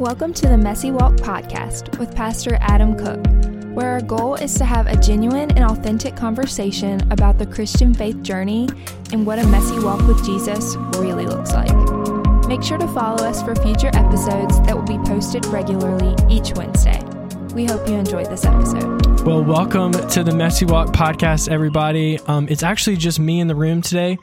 Welcome to the Messy Walk podcast with Pastor Adam Cook, where our goal is to have a genuine and authentic conversation about the Christian faith journey and what a messy walk with Jesus really looks like. Make sure to follow us for future episodes that will be posted regularly each Wednesday. We hope you enjoyed this episode. Well, welcome to the Messy Walk podcast, everybody. Um, it's actually just me in the room today.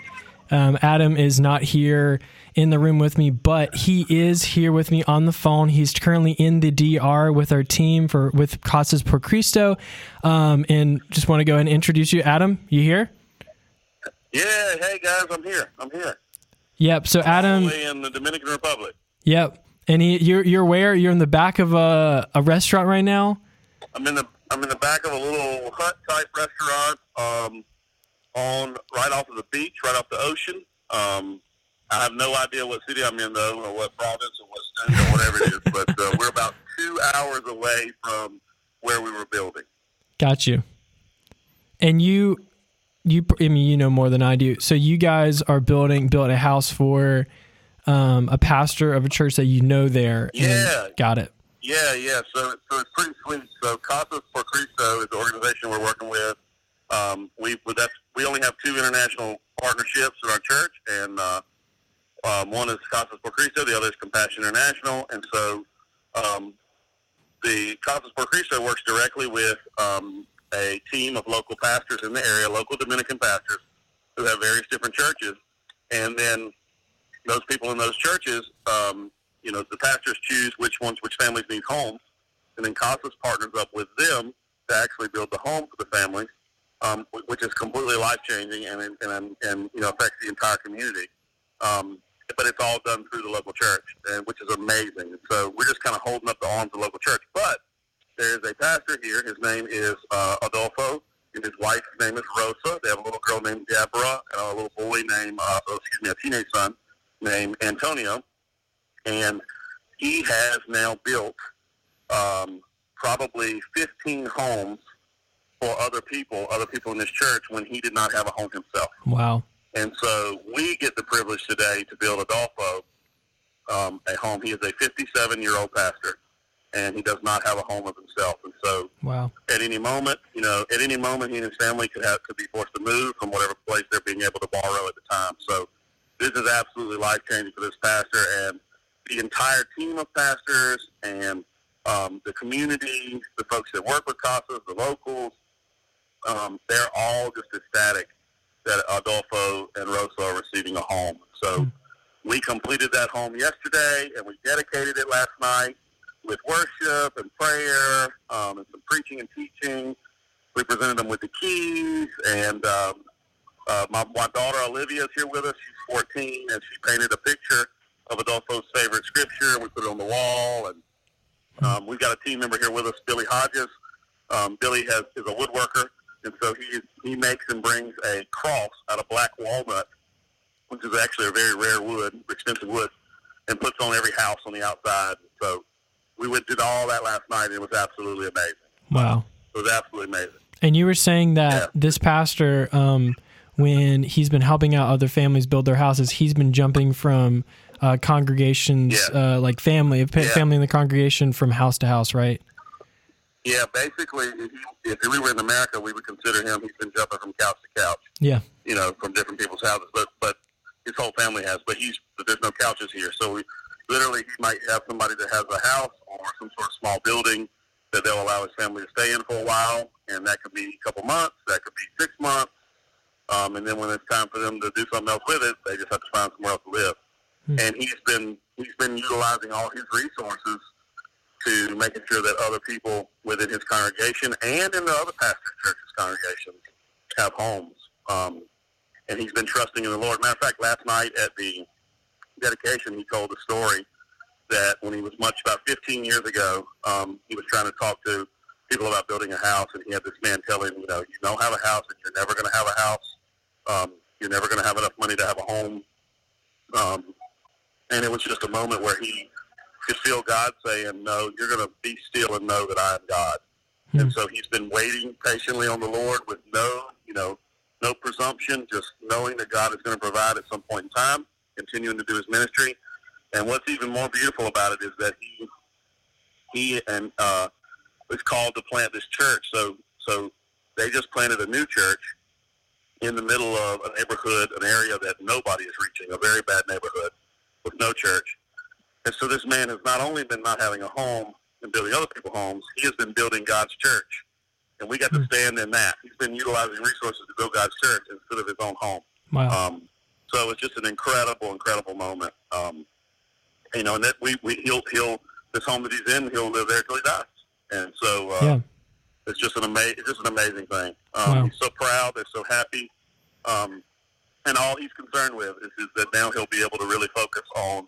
Um, Adam is not here in the room with me, but he is here with me on the phone. He's currently in the DR with our team for with Casas por Cristo, um, and just want to go ahead and introduce you, Adam. You here? Yeah, hey guys, I'm here. I'm here. Yep. So Adam, in the Dominican Republic. Yep. And he, you're you're where? You're in the back of a, a restaurant right now. I'm in the I'm in the back of a little hut type restaurant. Um, on right off of the beach, right off the ocean. Um, I have no idea what city I'm in though, or what province, or what state, or whatever it is. But uh, we're about two hours away from where we were building. Got you. And you, you, I mean, you know more than I do. So you guys are building, built a house for um, a pastor of a church that you know there. Yeah. Got it. Yeah, yeah. So, so it's pretty sweet. So Casas por Cristo is the organization we're working with. Um, we that's we only have two international partnerships in our church, and uh, um, one is Casas por Cristo, the other is Compassion International, and so um, the Casas por Cristo works directly with um, a team of local pastors in the area, local Dominican pastors who have various different churches, and then those people in those churches, um, you know, the pastors choose which ones, which families need homes, and then Casas partners up with them to actually build the home for the families um, which is completely life changing and, and, and, and, you know affects the entire community. Um, but it's all done through the local church, which is amazing. So we're just kind of holding up the arms of the local church. But there is a pastor here. His name is uh, Adolfo, and his wife's name is Rosa. They have a little girl named Deborah and a little boy named, uh, oh, excuse me, a teenage son named Antonio. And he has now built um, probably 15 homes for other people, other people in this church, when he did not have a home himself. Wow. And so we get the privilege today to build Adolfo um, a home. He is a 57 year old pastor, and he does not have a home of himself. And so, wow. At any moment, you know, at any moment, he and his family could have could be forced to move from whatever place they're being able to borrow at the time. So, this is absolutely life changing for this pastor and the entire team of pastors and um, the community, the folks that work with Casas, the locals, um, they're all just ecstatic that Adolfo and Rosa are receiving a home. So mm. we completed that home yesterday, and we dedicated it last night with worship and prayer um, and some preaching and teaching. We presented them with the keys, and um, uh, my, my daughter Olivia is here with us. She's 14, and she painted a picture of Adolfo's favorite scripture, and we put it on the wall. And um, we've got a team member here with us, Billy Hodges. Um, Billy has is a woodworker, and so he he makes and brings a cross out of black walnut, which is actually a very rare wood, expensive wood, and puts on every house on the outside. So we went did all that last night, and it was absolutely amazing. Wow, it was absolutely amazing. And you were saying that yeah. this pastor, um, when he's been helping out other families build their houses, he's been jumping from uh, congregations, yeah. uh, like family, yeah. family in the congregation from house to house, right? Yeah, basically, if, he, if we were in America, we would consider him. He's been jumping from couch to couch. Yeah, you know, from different people's houses, but but his whole family has. But he's but there's no couches here, so we literally he might have somebody that has a house or some sort of small building that they'll allow his family to stay in for a while, and that could be a couple months, that could be six months, um, and then when it's time for them to do something else with it, they just have to find somewhere else to live. Hmm. And he's been he's been utilizing all his resources to making sure that other people within his congregation and in the other pastor churches congregations have homes. Um, and he's been trusting in the Lord. Matter of fact, last night at the dedication, he told the story that when he was much about 15 years ago, um, he was trying to talk to people about building a house, and he had this man tell him, you know, you don't have a house, and you're never going to have a house. Um, you're never going to have enough money to have a home. Um, and it was just a moment where he could feel God saying, "No, you're going to be still and know that I am God." Hmm. And so he's been waiting patiently on the Lord with no, you know, no presumption, just knowing that God is going to provide at some point in time, continuing to do his ministry. And what's even more beautiful about it is that he he and uh, was called to plant this church. So so they just planted a new church in the middle of a neighborhood, an area that nobody is reaching, a very bad neighborhood with no church. And so this man has not only been not having a home and building other people's homes, he has been building God's church. And we got to stand in that. He's been utilizing resources to build God's church instead of his own home. Wow. Um, so it's just an incredible, incredible moment. Um, you know, and that we, we he'll he'll this home that he's in, he'll live there till he dies. And so uh, yeah. it's just an amazing, it's just an amazing thing. Um, Wow. He's so proud. They're so happy. Um, and all he's concerned with is, is that now he'll be able to really focus on,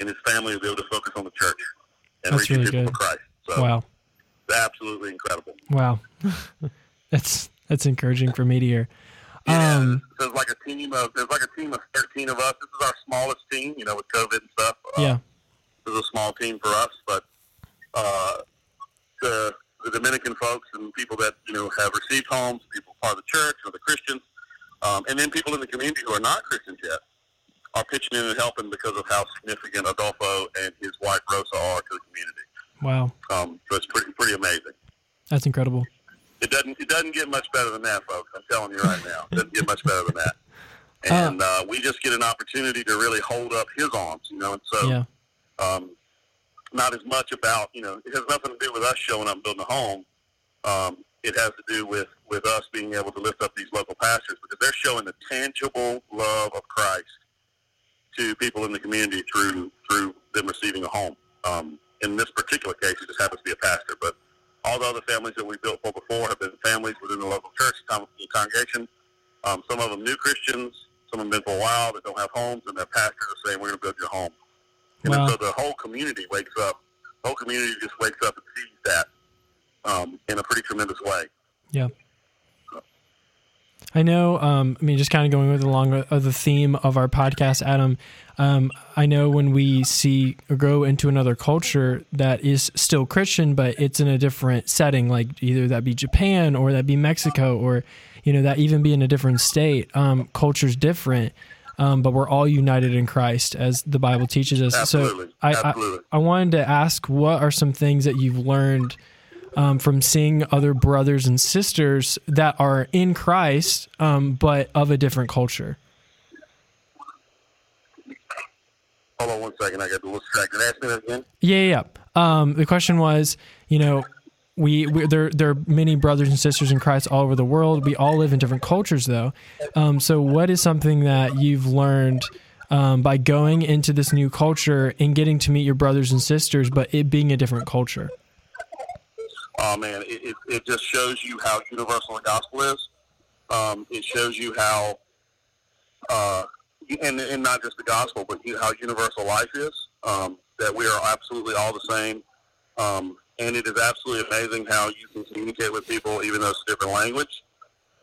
and his family will be able to focus on the church and That's reaching really people good. for Christ. So Wow. absolutely incredible. Wow. that's that's encouraging for me to hear. Yeah, Um, there's like a team of there's like a team of 13 of us. This is our smallest team, you know, with COVID and stuff. Uh, yeah. This is a small team for us, but uh, the the Dominican folks and people that you know have received homes, people part of the church or the Christians, um, and then people in the community who are not Christians yet are pitching in and helping because of how significant Adolfo and his wife Rosa are to the community. Wow. Um, so it's pretty pretty amazing. That's incredible. It doesn't it doesn't get much better than that, folks. I'm telling you right now, it doesn't get much better than that. And uh, we just get an opportunity to really hold up his arms, you know. And so, Yeah. um, not as much about you know, it has nothing to do with us showing up and building a home. Um, it has to do with with us being able to lift up these local pastors because they're showing the tangible love of Christ to people in the community through through them receiving a home. Um, in this particular case, it just happens to be a pastor, but all the other families that we built for before have been families within the local church con- congregation. Um, some of them new Christians, some have been for a while that don't have homes, and their pastors are saying, "We're going to build your home." And Wow. so the whole community wakes up. The whole community just wakes up and sees that um, in a pretty tremendous way. Yeah. I know. Um, I mean, just kind of going with along with uh, the theme of our podcast, Adam. Um, I know when we see or go into another culture that is still Christian, but it's in a different setting, like either that be Japan or that be Mexico, or you know that even be in a different state. Um, culture's different, um, but we're all united in Christ, as the Bible teaches us. Absolutely. So I, Absolutely. I I wanted to ask, what are some things that you've learned? Um, from seeing other brothers and sisters that are in Christ, um, but of a different culture. Hold on one second. I got little distracted. Ask me that again. Yeah, yeah. yeah. Um, the question was, you know, we, we there there are many brothers and sisters in Christ all over the world. We all live in different cultures, though. Um, so, what is something that you've learned um, by going into this new culture and getting to meet your brothers and sisters, but it being a different culture? Oh man, it, it, it just shows you how universal the gospel is. Um, it shows you how, uh, and, and not just the gospel, but how universal life is. Um, that we are absolutely all the same, um, and it is absolutely amazing how you can communicate with people even though it's a different language.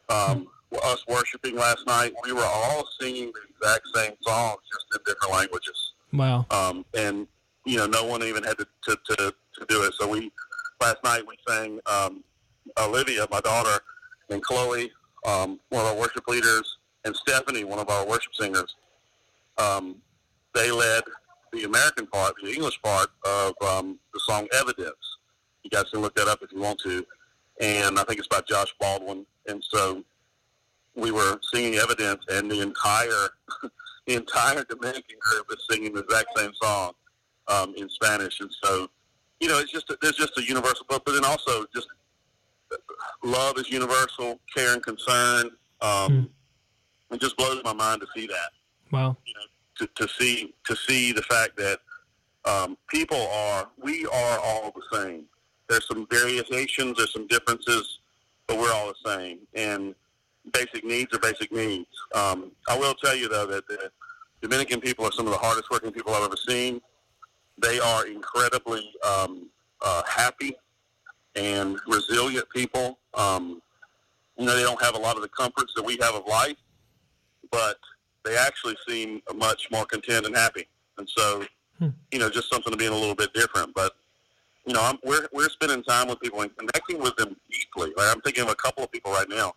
Um, us worshiping last night, we were all singing the exact same songs, just in different languages Wow. um, and you know, no one even had to, to, to, to do it. So we last night we sang um, Olivia, my daughter, and Chloe, um, one of our worship leaders, and Stephanie, one of our worship singers. Um, they led the American part, the English part of um, the song "Evidence." You guys can look that up if you want to, and I think it's by Josh Baldwin. And so we were singing "Evidence," and the entire the entire Dominican group is singing the exact same song um, in Spanish, and so you know, it's just a, there's just a universal, but but then also just love is universal, care and concern. Um, It just blows my mind to see that. Wow. You know, to, to see to see the fact that um, people are we are all the same. There's some variations, there's some differences, but we're all the same. And basic needs are basic needs. Um, I will tell you though that the Dominican people are some of the hardest working people I've ever seen. They are incredibly um, uh, happy and resilient people. Um, you know, they don't have a lot of the comforts that we have of life, but they actually seem much more content and happy. And so, Hmm. you know, just something to being a little bit different. But you know, I'm, we're we're spending time with people and connecting with them deeply. Like I'm thinking of a couple of people right now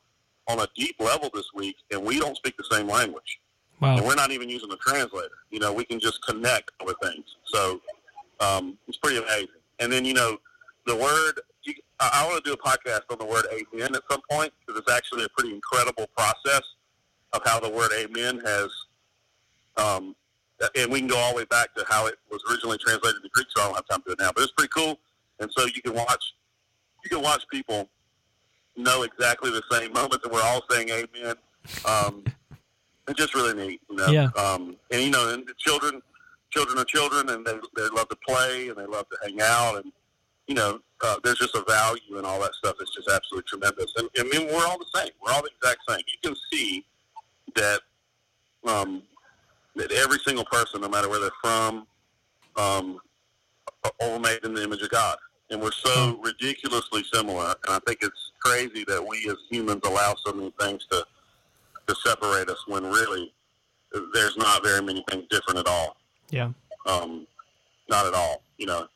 on a deep level this week, and we don't speak the same language and we're not even using a translator. You know, we can just connect with things. So um, it's pretty amazing. And then you know, the word. You, I, I want to do a podcast on the word amen at some point because it's actually a pretty incredible process of how the word amen has. Um, and we can go all the way back to how it was originally translated to Greek, so I don't have time to do it now. But it's pretty cool, and so you can watch, you can watch people know exactly the same moment that we're all saying amen. Um, it's just really neat, you know. Yeah. Um, and you know, and the children, children are children, and they they love to play and they love to hang out, and you know, uh, there's just a value in all that stuff that's just absolutely tremendous. And I mean, we're all the same. We're all the exact same. You can see that um, that every single person, no matter where they're from, um, are all made in the image of God. And we're so ridiculously similar. And I think it's crazy that we as humans allow so many things to to separate us when really there's not very many things different at all. Yeah. Um, not at all. You know,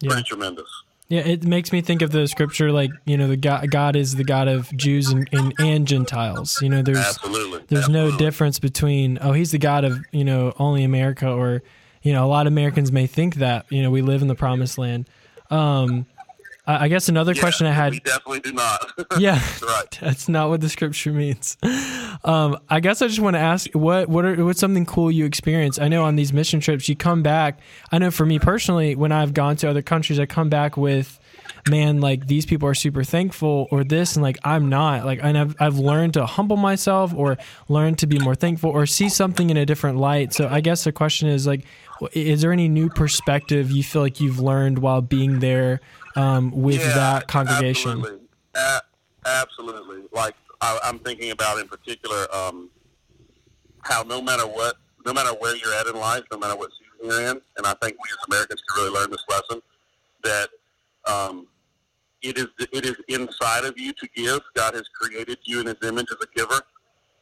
Yeah. pretty tremendous. Yeah, it makes me think of the scripture like, you know, the God, God is the God of Jews and, and, and Gentiles. You know, there's Absolutely. there's no difference between oh, he's the God of, you know, only America or you know, a lot of Americans may think that, you know, we live in the promised land. Um I guess another Yeah, question I had We definitely do not. Yeah. That's right. That's not what the scripture means. Um, I guess I just want to ask what what are what's something cool you experience? I know on these mission trips you come back. I know for me personally, when I've gone to other countries, I come back with, man, like these people are super thankful, or this, and like I'm not. Like, and I've I've learned to humble myself, or learn to be more thankful, or see something in a different light. So I guess the question is like, is there any new perspective you feel like you've learned while being there um, with Yeah, that congregation? Absolutely. A- absolutely. Like I, I'm thinking about in particular um, how no matter what, no matter where you're at in life, no matter what season you're in, and I think we as Americans can really learn this lesson that um, it is it is inside of you to give. God has created you in His image as a giver,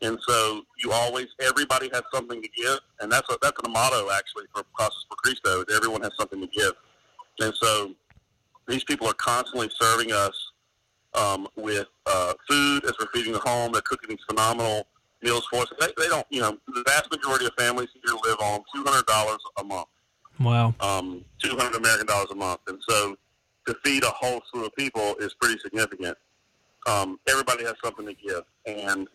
and so you always everybody has something to give, and that's a, that's a motto actually for Casas por Cristo. Is everyone has something to give, and so these people are constantly serving us um, with uh, food as we're feeding the home. They're cooking these phenomenal meals for us. They, they don't, you know, the vast majority of families here live on two hundred dollars a month, Wow. um, two hundred American dollars a month, and so to feed a whole slew of people is pretty significant. Um, everybody has something to give, and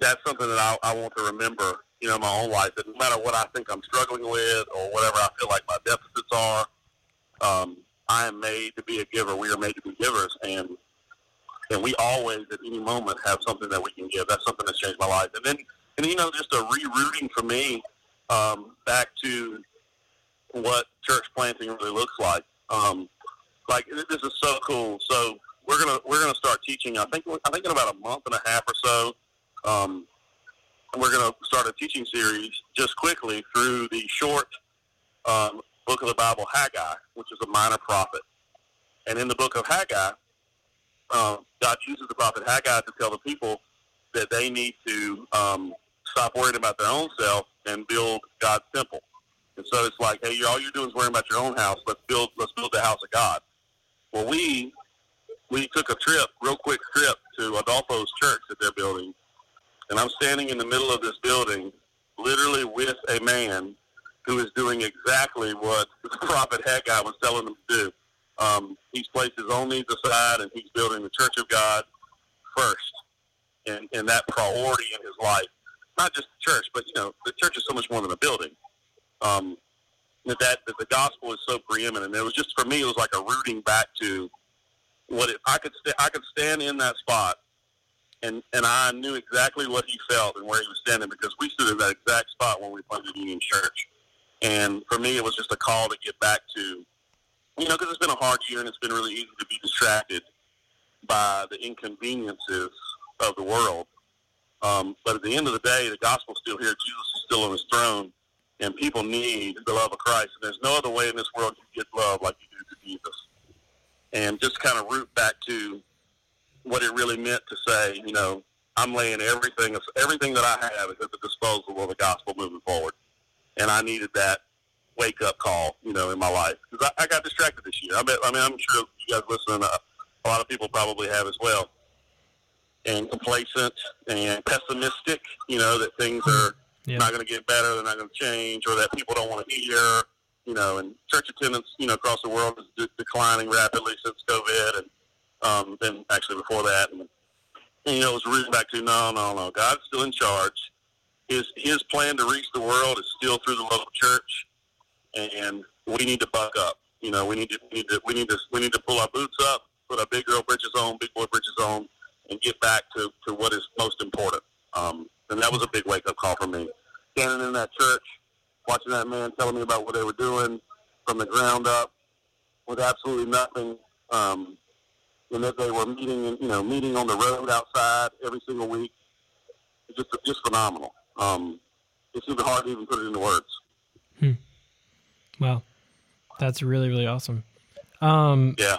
that's something that I, I want to remember. You know, in my own life that no matter what I think I'm struggling with or whatever I feel like my deficits are, um, I am made to be a giver. We are made to be givers, and and we always at any moment have something that we can give. That's something that's changed my life. And then, and you know, just a rerouting for me um, back to what church planting really looks like. Um, like this is so cool. So we're gonna we're gonna start teaching. I think I think in about a month and a half or so. Um, we're gonna start a teaching series just quickly through the short um, book of the Bible, Haggai, which is a minor prophet. And in the book of Haggai, um, God uses the prophet Haggai to tell the people that they need to um, stop worrying about their own self and build God's temple. And so it's like, hey, all you're doing is worrying about your own house. Let's build, let's build the house of God. Well, we we took a trip, real quick trip to Adolfo's church that they're building, and I'm standing in the middle of this building, literally with a man who is doing exactly what the prophet Haggai was telling them to do. Um, he's placed his own needs aside, and he's building the church of God first, and, and that priority in his life. Not just the church, but you know, the church is so much more than a building. Um, that, that the gospel is so preeminent. It was just for me, it was like a rooting back to what it, I could st- I could stand in that spot, and and I knew exactly what he felt and where he was standing because we stood in that exact spot when we planted Union Church. And for me, it was just a call to get back to, you know, because it's been a hard year and it's been really easy to be distracted by the inconveniences of the world. Um, but at the end of the day, the gospel's still here. Jesus is still on his throne, and people need the love of Christ. And there's no other way in this world you get love like you do to Jesus. And just kind of root back to what it really meant to say, you know, I'm laying everything, everything that I have is at the disposal of the gospel moving forward. And I needed that wake up call, you know, in my life because I, I got distracted this year. I bet, I mean, I'm sure you guys listening, uh, a lot of people probably have as well, and complacent and pessimistic. You know that things are Yeah. not going to get better, they're not going to change, or that people don't want to hear, you know, and church attendance, you know, across the world is de- declining rapidly since COVID, and um, then actually before that, and, and you know, it was rooting back to no, no, no, God's still in charge. His His plan to reach the world is still through the local church, and we need to buck up. You know, we need to need to we need to we need to pull our boots up, put our big girl britches on, big boy britches on, and get back to, to what is most important. Um, and that was a big wake up call for me. Standing in that church, watching that man telling me about what they were doing from the ground up, with absolutely nothing. Um, and that they were meeting, you know, meeting on the road outside every single week. It's just just phenomenal. Um, it's even hard to even put it into words. Hmm. Wow, that's really really awesome. Um, yeah.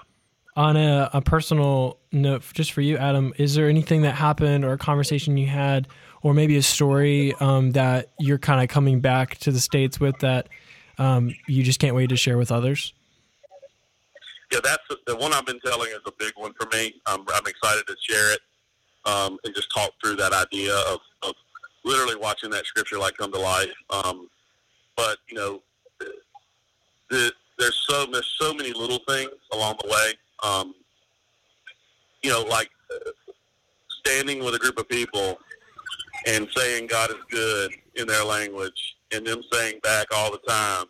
On a, a personal note, just for you, Adam, is there anything that happened or a conversation you had, or maybe a story um, that you're kind of coming back to the states with that um, you just can't wait to share with others? Yeah, that's the, one I've been telling is a big one for me. I'm, I'm excited to share it um, and just talk through that idea of, of literally watching that scripture like come to life. Um, but you know, the, there's so there's so many little things along the way. Um, you know, like uh, standing with a group of people and saying God is good in their language, and them saying back all the time,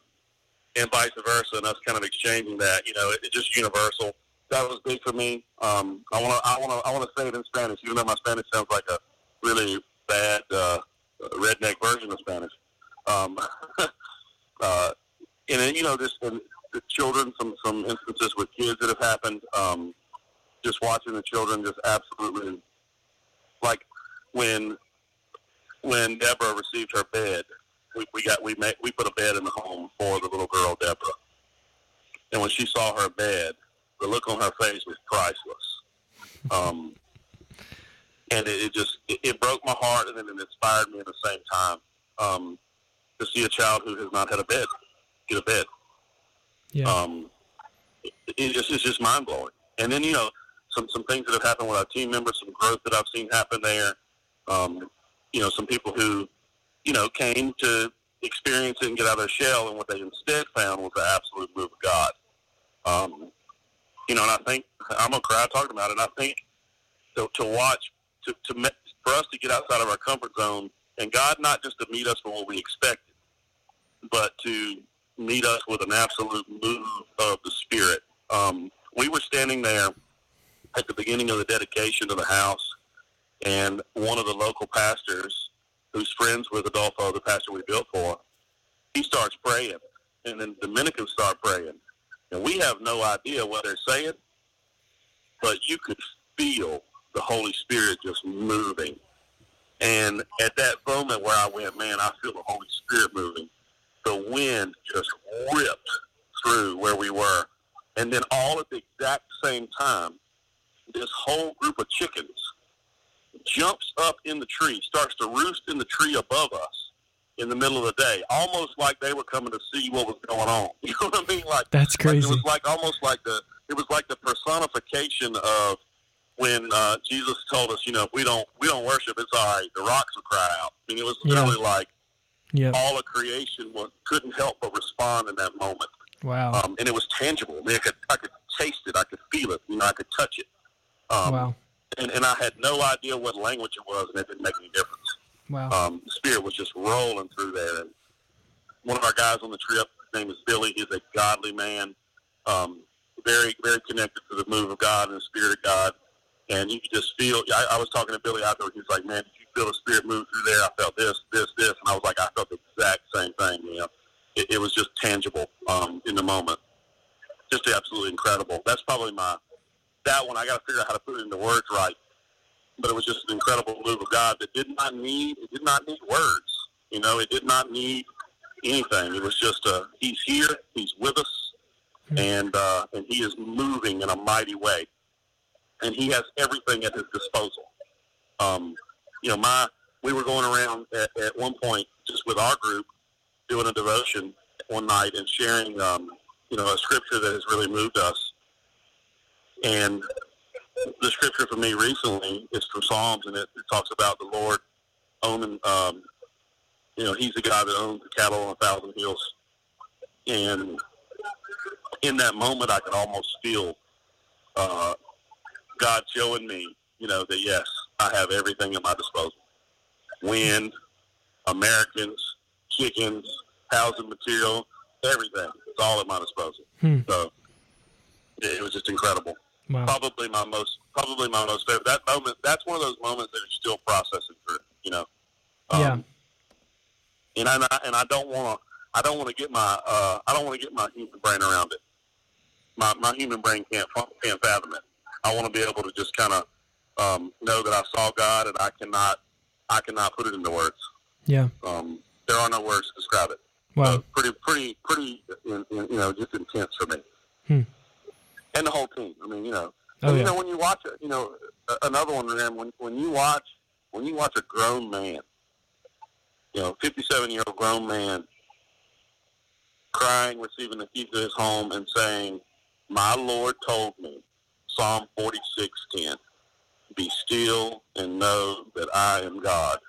and vice versa, and us kind of exchanging that. You know, it, it's just universal. That was big for me. Um, I want to I want to I want to say it in Spanish, even though my Spanish sounds like a really bad uh, redneck version of Spanish. Um, uh, and then, you know, just and the children, some some instances with kids that have happened. Um, just watching the children, just absolutely like when when Deborah received her bed, we, we got we made we put a bed in the home for the little girl Deborah, and when she saw her bed, the look on her face was priceless. Um, and it, it just it, it, broke my heart, and then it inspired me at the same time um, to see a child who has not had a bed get a bed. Yeah. Um, it, it just it's just mind blowing. And then you know some some things that have happened with our team members, some growth that I've seen happen there. Um, you know, some people who you know came to experience it and get out of their shell, and what they instead found was the absolute move of God. Um, you know, and I think I'm gonna cry talking about it. And I think to, to watch to, to for us to get outside of our comfort zone and God not just to meet us for what we expected, but to meet us with an absolute move of the Spirit. Um, we were standing there at the beginning of the dedication of the house, and one of the local pastors, who's friends with Adolfo, the pastor we built for, he starts praying, and then Dominicans start praying, and we have no idea what they're saying, but you could feel the Holy Spirit just moving. And at that moment where I went, man, I feel the Holy Spirit moving the wind just ripped through where we were. And then all at the exact same time, this whole group of chickens jumps up in the tree, starts to roost in the tree above us in the middle of the day, almost like they were coming to see what was going on. You know what I mean? Like that's crazy. Like it was like almost like the it was like the personification of when uh, Jesus told us, you know, if we don't we don't worship, it's all right. The rocks will cry out. I mean, it was literally yeah. like Yep. All of creation was, couldn't help but respond in that moment. Wow. Um, and it was tangible. I, mean, I, could, I could taste it. I could feel it. You know, I could touch it. Um, wow. And, and I had no idea what language it was, and it didn't make any difference. Wow. Um, the spirit was just rolling through there. And one of our guys on the trip, his name is Billy. He's a godly man, um, very, very connected to the move of God and the spirit of God. And you could just feel. I, I was talking to Billy out there. He's like, "Man, did you feel the spirit move through there? I felt this, this, this," and I was like, "I felt the exact same thing." You know, it, it was just tangible um, in the moment. Just absolutely incredible. That's probably my that one. I got to figure out how to put it into words right. But it was just an incredible move of God that did not need it did not need words. You know, it did not need anything. It was just a He's here. He's with us, mm-hmm. and uh, and He is moving in a mighty way and he has everything at his disposal. Um, you know, my we were going around at, at one point just with our group doing a devotion one night and sharing, um, you know, a scripture that has really moved us. And the scripture for me recently is from Psalms, and it, it talks about the Lord owning, um, you know, He's the guy that owns the cattle on a thousand hills. and in that moment, I could almost feel uh, God showing me, you know, that yes, I have everything at my disposal: wind, Americans, chickens, housing material, everything. It's all at my disposal. Hmm. So it, it was just incredible. Wow. Probably my most, probably my most favorite. That moment, that's one of those moments that you're still processing through. You know. Um, Yeah. And I and I don't want to. I don't want to get my. Uh, I don't want to get my human brain around it. My my human brain can't can't fathom it. I want to be able to just kind of um, know that I saw God, and I cannot. I cannot put it into words. Yeah. Um, there are no words to describe it. Wow. So pretty, pretty, pretty, you know, just intense for me. Hmm. And the whole team. I mean, you know, Oh, and, you know, when you watch you know, another one, man, when when you watch when you watch a grown man, you know, fifty-seven year old grown man, crying, receiving the keys to his home, and saying, "My Lord told me, Psalm forty-six ten, be still and know that I am God."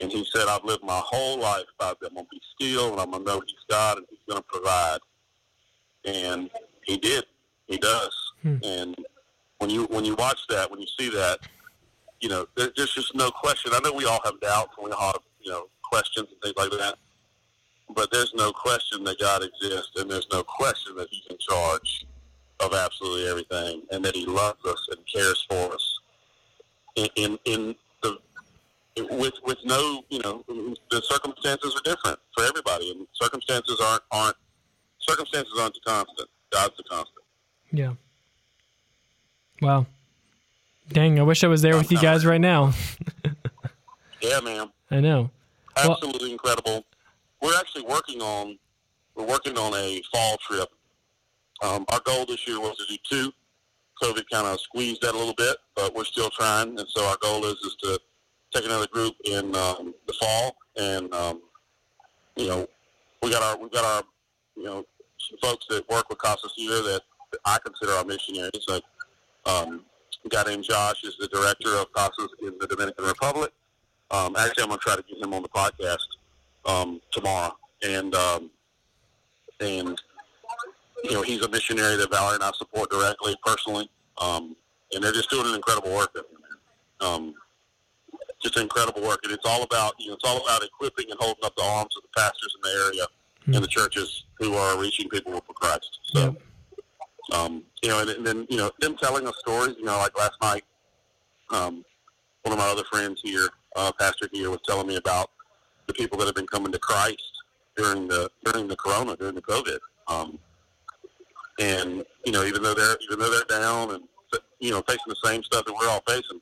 And he said, I've lived my whole life by that. I'm going to be still and I'm going to know he's God and he's going to provide. And he did. He does. Hmm. And when you when you watch that, when you see that, you know, there, there's just no question. I know we all have doubts and we all have, you know, questions and things like that. But there's no question that God exists and there's no question that he's in charge of absolutely everything and that he loves us and cares for us in, in, in the with with no, you know, the circumstances are different for everybody, and circumstances aren't aren't circumstances aren't the constant. God's the constant. Yeah. Wow. Dang, I wish I was there with you guys right now. Yeah, man, I know. Well- absolutely incredible. We're actually working on we're working on a fall trip. Um, our goal this year was to do two. COVID kind of squeezed that a little bit, but we're still trying. And so our goal is is to take another group in um, the fall, and um, you know, we got our we got our you know some folks that work with Casa here that I consider our missionaries. Like um, a guy named Josh is the director of Casas in the Dominican Republic. Um, actually, I'm going to try to get him on the podcast um, tomorrow, and um, and you know he's a missionary that Valerie and I support directly, personally, um, and they're just doing an incredible work. Up there, man. Um, just incredible work, and it's all about you know it's all about equipping and holding up the arms of the pastors in the area Hmm. and the churches who are reaching people for Christ. So, um, you know, and, and then you know them telling us stories. You know, like last night, um, one of my other friends here, uh, pastor here, was telling me about the people that have been coming to Christ during the during the Corona, during the COVID. Um, and you know, even though they're even though they're down and you know facing the same stuff that we're all facing,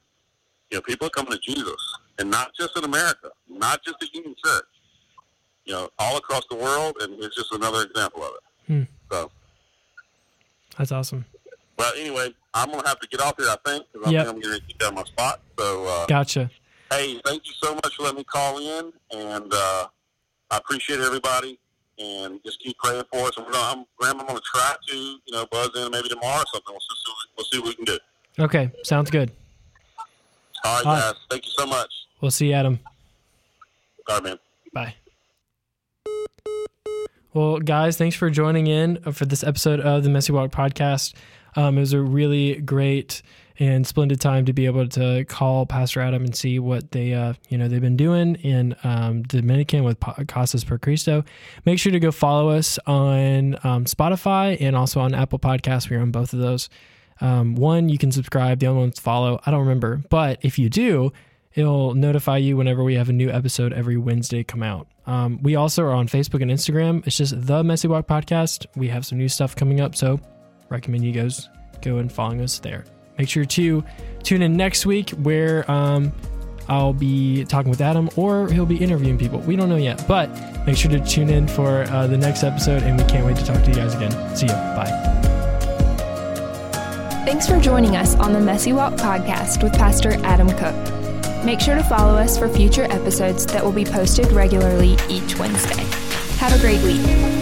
you know, people are coming to Jesus, and not just in America, not just the Union Church. You know, all across the world, and it's just another example of it. Hmm. So, That's awesome. Well, anyway, I'm gonna have to get off here. I think because I Yep. think I'm gonna keep down my spot. So, uh, Gotcha. hey, thank you so much for letting me call in, and uh, I appreciate everybody. And just keep praying for us. And we're gonna, I'm, Graham, I'm going to try to, you know, buzz in maybe tomorrow or something. We'll see, we'll see what we can do. Okay, sounds good. All right, All right. guys. Thank you so much. We'll see you, Adam. All right, man. Bye. Well, guys, thanks for joining in for this episode of the Messy Walk podcast. Um, it was a really great and splendid time to be able to call Pastor Adam and see what they, uh, you know, they've been doing in um, Dominican with Casas por Cristo. Make sure to go follow us on um, Spotify and also on Apple Podcasts. We're on both of those. Um, one, you can subscribe. The other one's follow. I don't remember, but if you do, it'll notify you whenever we have a new episode every Wednesday come out. Um, we also are on Facebook and Instagram. It's just the Messy Walk Podcast. We have some new stuff coming up, so recommend you guys go and follow us there. Make sure to tune in next week where um, I'll be talking with Adam or he'll be interviewing people. We don't know yet, but make sure to tune in for uh, the next episode, and we can't wait to talk to you guys again. See you. Bye. Thanks for joining us on the Messy Walk podcast with Pastor Adam Cook. Make sure to follow us for future episodes that will be posted regularly each Wednesday. Have a great week.